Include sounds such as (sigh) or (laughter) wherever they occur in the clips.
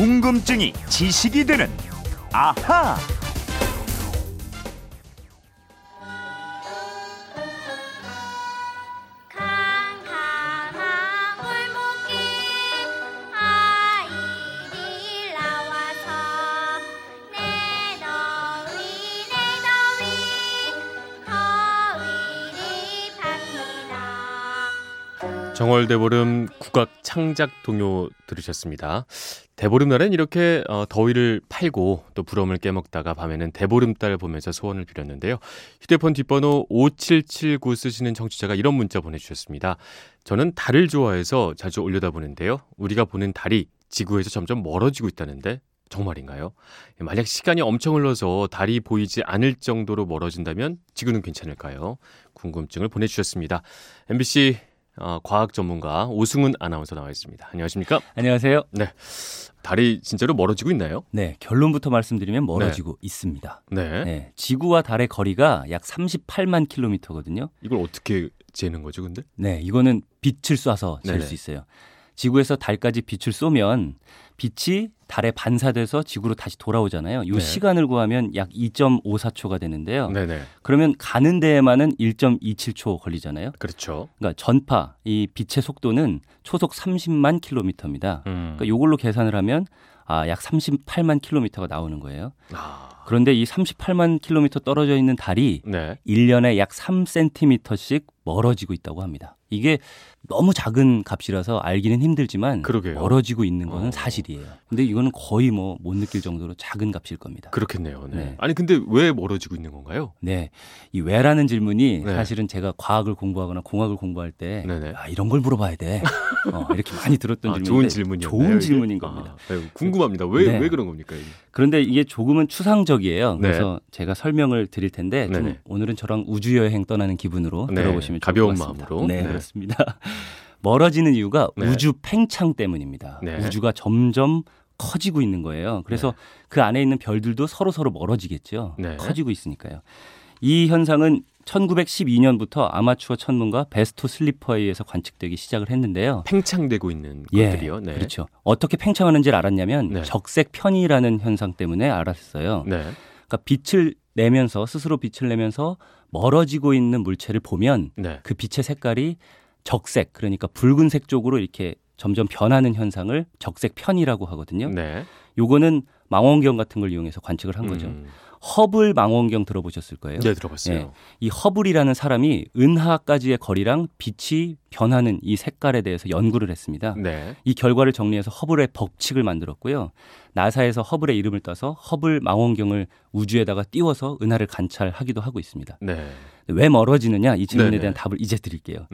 궁금증이 지식이 되는 아하. 정월대보름 국악 창작 동요 들으셨습니다. 대보름날엔 이렇게 어, 더위를 팔고 또 부럼을 깨먹다가 밤에는 대보름달 보면서 소원을 빌었는데요. 휴대폰 뒷번호 5779 쓰시는 청취자가 이런 문자 보내주셨습니다. 저는 달을 좋아해서 자주 올려다보는데요. 우리가 보는 달이 지구에서 점점 멀어지고 있다는데 정말인가요? 만약 시간이 엄청 흘러서 달이 보이지 않을 정도로 멀어진다면 지구는 괜찮을까요? 궁금증을 보내주셨습니다. MBC 어, 과학 전문가 오승훈 아나운서 나와 있습니다. 안녕하십니까? 안녕하세요. 달이 진짜로 멀어지고 있나요? 네, 결론부터 말씀드리면 멀어지고 있습니다. 네. 네, 지구와 달의 거리가 약 38만 킬로미터거든요. 이걸 어떻게 재는 거죠, 근데? 네, 이거는 빛을 쏴서 잴. 수 있어요. 지구에서 달까지 빛을 쏘면 빛이 달에 반사돼서 지구로 다시 돌아오잖아요. 이 네. 시간을 구하면 약 2.54초가 되는데요. 네네. 그러면 가는 데에만은 1.27초 걸리잖아요. 그렇죠. 그러니까 전파, 이 빛의 속도는 초속 30만 킬로미터입니다. 음. 그러니까 요걸로 계산을 하면 아, 약 38만 킬로미터가 나오는 거예요. 아, 그런데 이 38만 킬로미터 떨어져 있는 달이 네. 1년에 약 3cm씩 멀어지고 있다고 합니다. 이게 너무 작은 값이라서 알기는 힘들지만 그러게요. 멀어지고 있는 거는 어. 사실이에요. 근데 이거는 거의 뭐 못 느낄 정도로 작은 값일 겁니다. 그렇겠네요. 네. 네. 아니 근데 왜 멀어지고 있는 건가요? 네. 이 왜라는 질문이 네. 사실은 제가 과학을 공부하거나 공학을 공부할 때 네네. 아, 이런 걸 물어봐야 돼. (laughs) 어, 이렇게 많이 들었던 아, 질문인데 좋은 질문이었나요? 좋은 이게? 질문인 겁니다. 아, 아유, 궁금합니다. 왜왜 네. 그런 겁니까? 이게? 그런데 이게 조금은 추상적이에요. 네. 그래서 제가 설명을 드릴 텐데. 오늘은 저랑 우주 여행 떠나는 기분으로 네, 들어보시면 좋을 가벼운 것 같습니다. 마음으로. 네, 네. 그렇습니다. 멀어지는 이유가 네. 우주 팽창 때문입니다. 네. 우주가 점점 커지고 있는 거예요. 그래서 그 안에 있는 별들도 서로 서로 멀어지겠죠. 네. 커지고 있으니까요. 이 현상은 1912년부터 아마추어 천문가 베스토 슬리퍼에 의해서 관측되기 시작을 했는데요. 팽창되고 있는 예, 것들이요. 네. 그렇죠. 어떻게 팽창하는지를 알았냐면 네. 적색 편이라는 현상 때문에 알았어요. 네. 그러니까 빛을 내면서 스스로 빛을 내면서 멀어지고 있는 물체를 보면 네. 그 빛의 색깔이 적색 그러니까 붉은색 쪽으로 이렇게 점점 변하는 현상을 적색 편이라고 하거든요. 네. 요거는 망원경 같은 걸 이용해서 관측을 한 거죠. 음, 허블 망원경 들어보셨을 거예요. 네, 들어봤어요. 예. 이 허블이라는 사람이 은하까지의 거리랑 빛이 변하는 이 색깔에 대해서 연구를 했습니다. 네. 이 결과를 정리해서 허블의 법칙을 만들었고요. 나사에서 허블의 이름을 따서 허블 망원경을 우주에다가 띄워서 은하를 관찰하기도 하고 있습니다. 네. 왜 멀어지느냐 이 질문에 네네. 대한 답을 이제 드릴게요.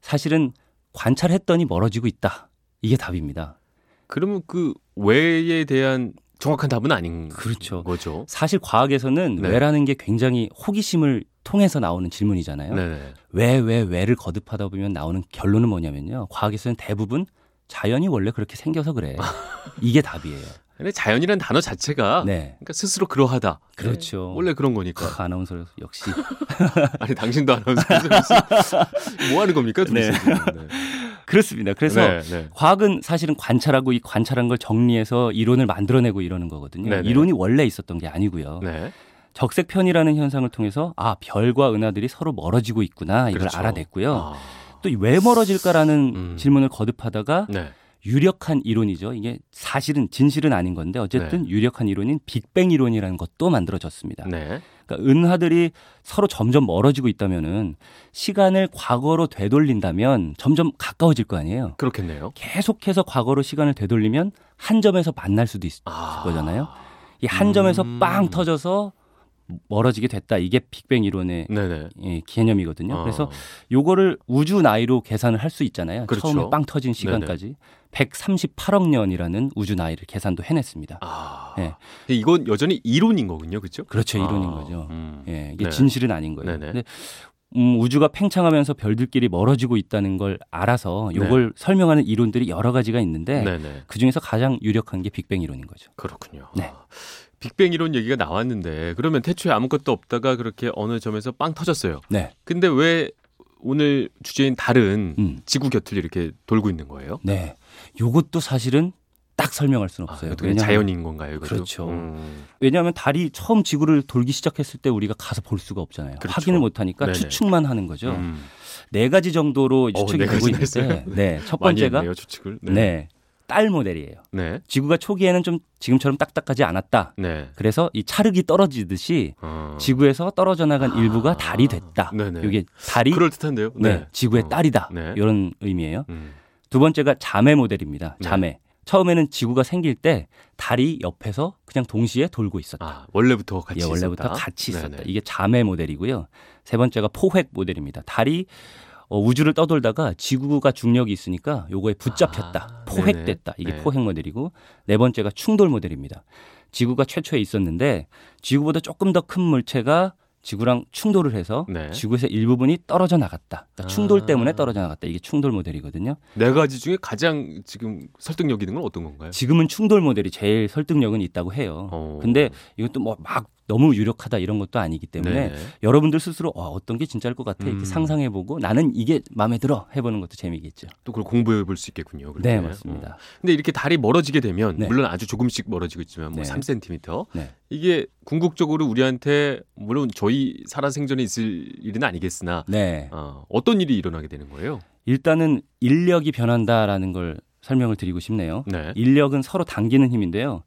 네. 사실은 관찰했더니 멀어지고 있다. 이게 답입니다. 그러면 그 왜에 대한 정확한 답은 아닌 그렇죠. 거죠. 사실 과학에서는 네. 왜라는 게 굉장히 호기심을 통해서 나오는 질문이잖아요. 네. 왜, 왜, 왜를 거듭하다 보면 나오는 결론은 뭐냐면요. 과학에서는 대부분 자연이 원래 그렇게 생겨서 그래. (laughs) 이게 답이에요. 근데 자연이라는 단어 자체가 네. 그러니까 스스로 그러하다. 그렇죠. 네, 원래 그런 거니까. 크, 아나운서 역시 (laughs) 아니 당신도 아나운서에서 무슨 (laughs) 뭐 하는 겁니까? 둘이서 네. 네. 그렇습니다. 그래서 네, 네. 과학은 사실은 관찰하고 이 관찰한 걸 정리해서 이론을 만들어내고 이러는 거거든요. 네네. 이론이 원래 있었던 게 아니고요. 네. 적색 편이라는 현상을 통해서 아 별과 은하들이 서로 멀어지고 있구나 이걸 그렇죠. 알아냈고요. 아, 또왜 멀어질까라는 음. 질문을 거듭하다가 네. 유력한 이론이죠. 이게 사실은 진실은 아닌 건데 어쨌든 유력한 이론인 빅뱅 이론이라는 것도 만들어졌습니다. 네. 그러니까 은하들이 서로 점점 멀어지고 있다면은 시간을 과거로 되돌린다면 점점 가까워질 거 아니에요. 그렇겠네요. 계속해서 과거로 시간을 되돌리면 한 점에서 만날 수도 있을 아. 거잖아요. 이한 점에서 음. 빵 터져서 멀어지게 됐다. 이게 빅뱅 이론의 네네. 예, 개념이거든요. 어. 그래서 요거를 우주 나이로 계산을 할 수 있잖아요. 그렇죠. 처음에 빵 터진 시간까지 138억 년이라는 우주 나이를 계산도 해냈습니다. 아. 예. 이건 여전히 이론인 거군요, 그렇죠? 그렇죠, 이론인 아, 거죠. 음. 예, 이게 네. 진실은 아닌 거예요. 네네. 근데 음, 우주가 팽창하면서 별들끼리 멀어지고 있다는 걸 알아서 요걸 설명하는 이론들이 여러 가지가 있는데 네네. 그 중에서 가장 유력한 게 빅뱅 이론인 거죠. 그렇군요. 네. 아, 빅뱅 이론 얘기가 나왔는데 그러면 태초에 아무것도 없다가 그렇게 어느 점에서 빵 터졌어요. 네, 근데 왜 오늘 주제인 달은 음. 지구 곁을 이렇게 돌고 있는 거예요? 네. 요것도 사실은 딱딱 설명할 수는 아, 없어요. 어떻게 자연인 건가요? 이것도? 그렇죠. 음. 왜냐하면 달이 처음 지구를 돌기 시작했을 때 우리가 가서 볼 수가 없잖아요. 그렇죠. 확인을 못하니까 네네. 추측만 하는 거죠. 음. 네 가지 정도로 어, 추측이 네 되고? 있는데, 네, 첫 번째가 했네요, 추측을. 네. 딸 모델이에요. 네. 지구가 초기에는 좀 지금처럼 딱딱하지 않았다. 네. 그래서 이 찰흙이 떨어지듯이 어. 지구에서 떨어져 나간 일부가 달이 됐다. 네네. 이게 달이 그럴 듯한데요. 네, 지구의 어. 딸이다. 네. 이런 의미예요. 음. 두 번째가 자매 모델입니다. 네. 자매. 처음에는 지구가 생길 때 달이 옆에서 그냥 동시에 돌고 있었다. 아, 원래부터 같이 예, 원래부터 있었다. 같이 있었다. 네네. 이게 자매 모델이고요. 세 번째가 포획 모델입니다. 달이 어, 우주를 떠돌다가 지구가 중력이 있으니까 요거에 붙잡혔다. 아, 포획됐다. 이게 네네. 포획 모델이고 네 번째가 충돌 모델입니다. 지구가 최초에 있었는데 지구보다 조금 더 큰 물체가 지구랑 충돌을 해서 네. 지구에서 일부분이 떨어져 나갔다. 그러니까 충돌 아. 때문에 떨어져 나갔다. 이게 충돌 모델이거든요. 네 가지 중에 가장 지금 설득력 있는 건 어떤 건가요? 지금은 충돌 모델이 제일 설득력은 있다고 해요. 어. 근데 이것도 뭐 막 너무 유력하다 이런 것도 아니기 때문에 네. 여러분들 스스로 와, 어떤 게 진짜일 것 같아 이렇게 음. 상상해보고 나는 이게 마음에 들어 해보는 것도 재미겠죠. 또 그걸 공부해 볼 수 있겠군요. 그렇게. 네 맞습니다. 어. 근데 이렇게 달이 멀어지게 되면 네. 물론 아주 조금씩 멀어지고 있지만 뭐 네. 3cm 네. 이게 궁극적으로 우리한테 물론 저희 살아 생전에 있을 일은 아니겠으나 네 어, 어떤 일이 일어나게 되는 거예요? 일단은 인력이 변한다라는 걸 설명을 드리고 싶네요. 네. 인력은 서로 당기는 힘인데요.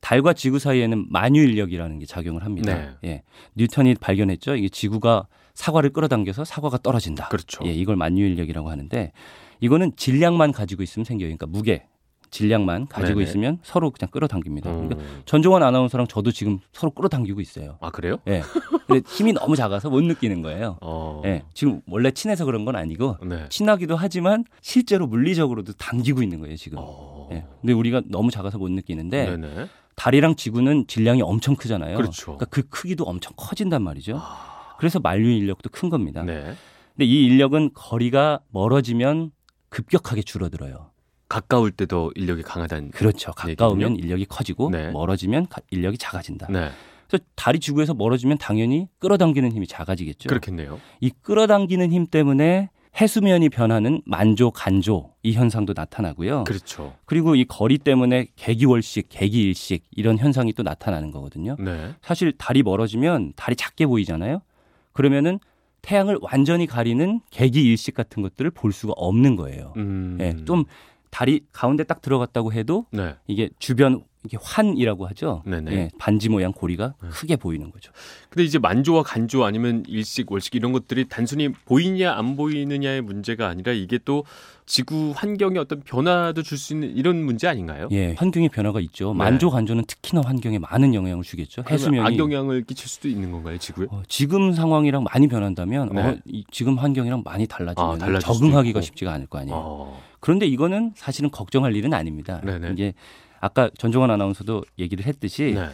달과 지구 사이에는 만유 인력이라는 게 작용을 합니다. 네. 예. 뉴턴이 발견했죠. 이게 지구가 사과를 끌어당겨서 사과가 떨어진다. 그렇죠. 예, 이걸 만유 인력이라고 하는데 이거는 질량만 가지고 있으면 생겨요. 그러니까 무게, 질량만 가지고 네네. 있으면 서로 그냥 끌어당깁니다. 그러니까 어. 전종원 아나운서랑 저도 지금 서로 끌어당기고 있어요. 아 그래요? 예. 근데 힘이 너무 작아서 못 느끼는 거예요. 어. 예. 지금 원래 친해서 그런 건 아니고 네. 친하기도 하지만 실제로 물리적으로도 당기고 있는 거예요, 지금. 어. 예. 근데 우리가 너무 작아서 못 느끼는데 네네. 달이랑 지구는 질량이 엄청 크잖아요. 그렇죠. 러니까 그 크기도 엄청 커진단 말이죠. 아. 그래서 만류 인력도 큰 겁니다. 네. 근데 이 인력은 거리가 멀어지면 급격하게 줄어들어요. 가까울 때 더 인력이 강하다는. 그렇죠. 가까우면 얘기군요. 인력이 커지고 네. 멀어지면 가- 인력이 작아진다. 네. 그래서 달이 지구에서 멀어지면 당연히 끌어당기는 힘이 작아지겠죠. 그렇겠네요. 이 끌어당기는 힘 때문에 해수면이 변하는 만조, 간조 이 현상도 나타나고요. 그렇죠. 그리고 이 거리 때문에 개기월식, 개기일식 이런 현상이 또 나타나는 거거든요. 네. 사실 달이 멀어지면 달이 작게 보이잖아요. 그러면은 태양을 완전히 가리는 개기일식 같은 것들을 볼 수가 없는 거예요. 음. 예, 좀 달이 가운데 딱 들어갔다고 해도 네. 이게 주변 이게 환이라고 하죠. 네네. 예, 반지 모양 고리가 네. 크게 보이는 거죠. 근데 이제 만조와 간조 아니면 일식, 월식 이런 것들이 단순히 보이냐 안 보이느냐의 문제가 아니라 이게 또 지구 환경에 어떤 변화도 줄 수 있는 이런 문제 아닌가요? 예, 환경의 변화가 있죠. 네. 만조 간조는 특히나 환경에 많은 영향을 주겠죠. 해수면이 악영향을 끼칠 수도 있는 건가요, 지구에? 어, 지금 상황이랑 많이 변한다면 네. 어, 이, 지금 환경이랑 많이 달라지면 아, 적응하기가. 쉽지가 않을 거 아니에요. 어. 그런데 이거는 사실은 걱정할 일은 아닙니다. 네네. 이게 아까 전종환 아나운서도 얘기를 했듯이 네.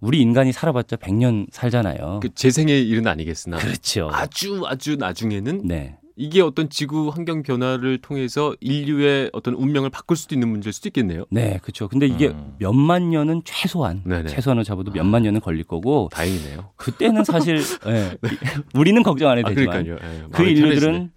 우리 인간이 살아봤자 100년 살잖아요. 그 재생의 일은 아니겠으나 그렇죠. 아주 아주 나중에는 네. 이게 어떤 지구 환경 변화를 통해서 인류의 어떤 운명을 바꿀 수도 있는 문제일 수도 있겠네요. 네, 그렇죠. 근데 이게 음. 몇만 년은 최소한 네네. 최소한을 잡아도 몇만 년은 걸릴 거고 다행이네요. 그때는 사실 (laughs) 예, 우리는 걱정 안 해도 아, 되지만 그러니까요. 예, 그 인류들은 편해지네.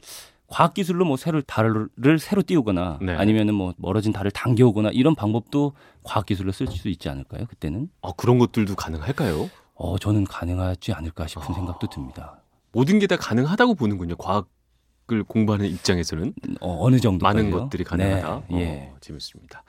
과학 기술로 뭐 새로 달을 새로 띄우거나 네. 아니면은 뭐 멀어진 달을 당겨오거나 이런 방법도 과학 기술로 쓸 수 있지 않을까요? 그때는 아, 그런 것들도 가능할까요? 어 저는 가능하지 않을까 싶은 아. 생각도 듭니다. 모든 게 다 가능하다고 보는군요. 과학을 공부하는 입장에서는 어, 어느 정도 많은 것들이 가능하다. 네, 예. 어, 재밌습니다.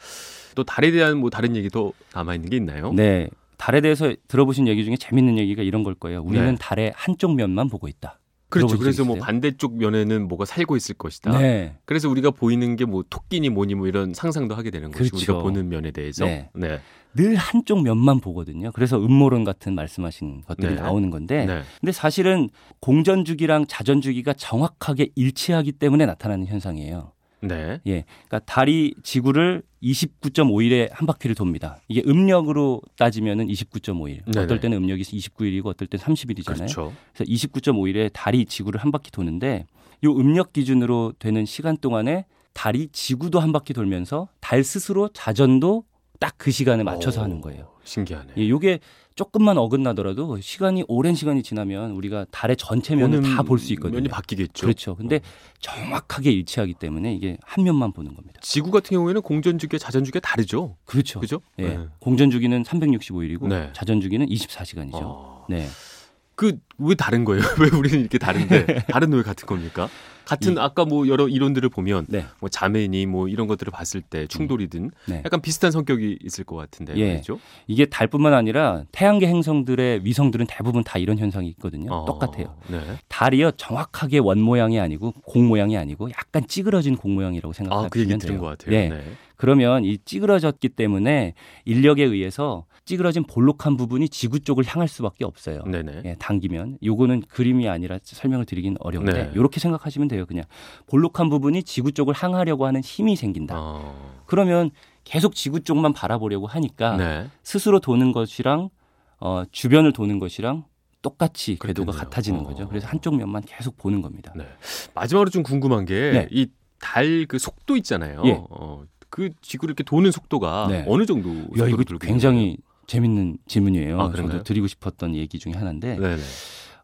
또 달에 대한 뭐 다른 얘기도 남아 있는 게 있나요? 네. 달에 대해서 들어보신 얘기 중에 재밌는 얘기가 이런 걸 거예요. 우리는 네. 달의 한쪽 면만 보고 있다. 그렇죠. 그래서 적뭐 있으세요? 반대쪽 면에는 뭐가 살고 있을 것이다. 네. 그래서 우리가 보이는 게 뭐 토끼니 뭐니 뭐 이런 상상도 하게 되는 거죠. 그렇죠. 우리가 보는 면에 대해서. 네. 네. 늘 한쪽 면만 보거든요. 그래서 음모론 같은 말씀하신 것들이 네. 나오는 건데 네. 근데 사실은 공전주기랑 자전주기가 정확하게 일치하기 때문에 나타나는 현상이에요. 네. 예. 그러니까 달이 지구를 29.5일에 한 바퀴를 돕니다. 이게 음력으로 따지면은 29.5일. 네네. 어떨 때는 음력이 29일이고 어떨 때는 30일이잖아요. 그렇죠. 그래서 29.5일에 달이 지구를 한 바퀴 도는데 이 음력 기준으로 되는 시간 동안에 달이 지구도 한 바퀴 돌면서 달 스스로 자전도 딱 그 시간에 맞춰서 오, 하는 거예요. 신기하네. 예, 요게 조금만 어긋나더라도 시간이 오랜 시간이 지나면 우리가 달의 전체 면을 다 볼 수 있거든요. 면이 바뀌겠죠. 그렇죠. 근데 정확하게 일치하기 때문에 이게 한 면만 보는 겁니다. 지구 같은 경우에는 공전 주기와 자전 주기가 다르죠. 그렇죠. 그죠? 예. 네. 공전 주기는 365일이고 네. 자전 주기는 24시간이죠. 어. 네. 그 왜 다른 거예요? (laughs) 왜 우리는 이렇게 다른데 (laughs) 다른 왜 같은 겁니까? 같은 이- 아까 뭐 여러 이론들을 보면 네. 뭐 자매니 뭐 이런 것들을 봤을 때 충돌이든 네. 약간 비슷한 성격이 있을 것 같은데 예. 말이죠. 이게 달뿐만 아니라 태양계 행성들의 위성들은 대부분 다 이런 현상이 있거든요. 어, 똑같아요. 네. 달이요 정확하게 원 모양이 아니고 공 모양이 아니고 약간 찌그러진 공 모양이라고 생각하시면 아, 그 얘기 돼요. 들은 것 같아요. 네. 네. 그러면 이 찌그러졌기 때문에 인력에 의해서 찌그러진 볼록한 부분이 지구 쪽을 향할 수밖에 없어요. 네네. 예, 당기면 요거는 그림이 아니라 설명을 드리긴 어려운데 네. 이렇게 생각하시면 돼요. 그냥 볼록한 부분이 지구 쪽을 향하려고 하는 힘이 생긴다. 어, 그러면 계속 지구 쪽만 바라보려고 하니까 네. 스스로 도는 것이랑 어, 주변을 도는 것이랑 똑같이 궤도가 그렇겠네요. 같아지는 어. 거죠. 그래서 한쪽 면만 계속 보는 겁니다. 네. 마지막으로 좀 궁금한 게 네. 이달그 속도 있잖아요. 예. 어, 그 지구를 이렇게 도는 속도가 네. 어느 정도? 야, 이거 굉장히 재밌는 질문이에요. 아? 저도 드리고 싶었던 얘기 중에 하나인데? 네네.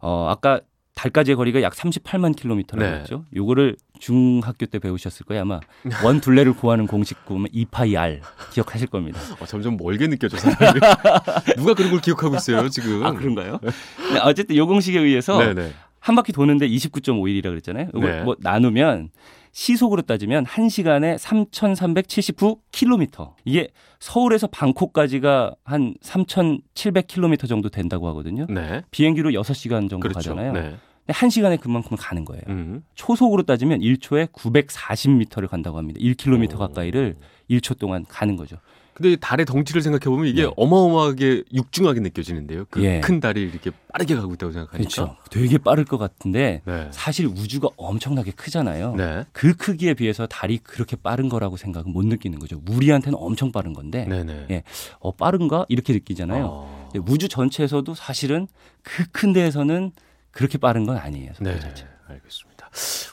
어, 아까 달까지의 거리가 약 38만 킬로미터라고 네. 했죠. 요거를 중학교 때 배우셨을 거예요. 아마 원 둘레를 구하는 공식 구면 2파이 R 기억하실 겁니다. (laughs) 어, 점점 멀게 느껴져 사람이. (laughs) 누가 그런 걸 기억하고 있어요 지금? 아, 그런가요? 네, 어쨌든 요 공식에 의해서 네네. 한 바퀴 도는데 29.5일이라 그랬잖아요. 이걸 네. 뭐 나누면 시속으로 따지면 1시간에 3,379km. 이게 서울에서 방콕까지가 한 3,700km 정도 된다고 하거든요. 네. 비행기로 6시간 정도 그렇죠. 가잖아요. 네. 근데 1시간에 그만큼 가는 거예요. 음. 초속으로 따지면 1초에 940m를 간다고 합니다. 1km 오. 가까이를 1초 동안 가는 거죠. 근데 달의 덩치를 생각해 보면 이게 네. 어마어마하게 육중하게 느껴지는데요. 그 예. 큰 달이 이렇게 빠르게 가고 있다고 생각하니까. 그렇죠. 되게 빠를 것 같은데 네. 사실 우주가 엄청나게 크잖아요. 네. 그 크기에 비해서 달이 그렇게 빠른 거라고 생각은 못 느끼는 거죠. 우리한테는 엄청 빠른 건데 네네. 예. 어 빠른가 이렇게 느끼잖아요. 어. 우주 전체에서도 사실은 그 큰 데에서는 그렇게 빠른 건 아니에요. 속도 네, 자체. 알겠습니다.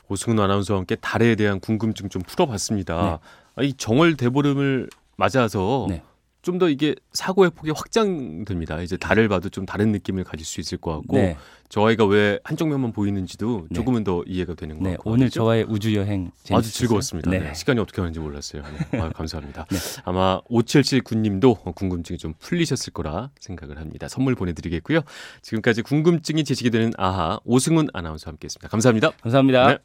오승훈 아나운서와 함께 달에 대한 궁금증 좀 풀어봤습니다. 아, 이 정월 대보름을 맞아서 네. 좀더 이게 사고의 폭이 확장됩니다. 이제 달을 봐도 좀 다른 느낌을 가질 수 있을 것 같고 네. 저 아이가 왜 한쪽 면만 보이는지도 네. 조금은 더 이해가 되는 것 네, 같고 오늘 저와의 우주 여행 아주 즐거웠습니다. 네. 네, 시간이 어떻게 가는지 몰랐어요. 네, 아유, 감사합니다. 네. 아마 5779님도 궁금증이 좀 풀리셨을 거라 생각을 합니다. 선물 보내드리겠고요. 지금까지 궁금증이 제시되는 아하 오승훈 아나운서와 함께했습니다. 감사합니다. 감사합니다. 네.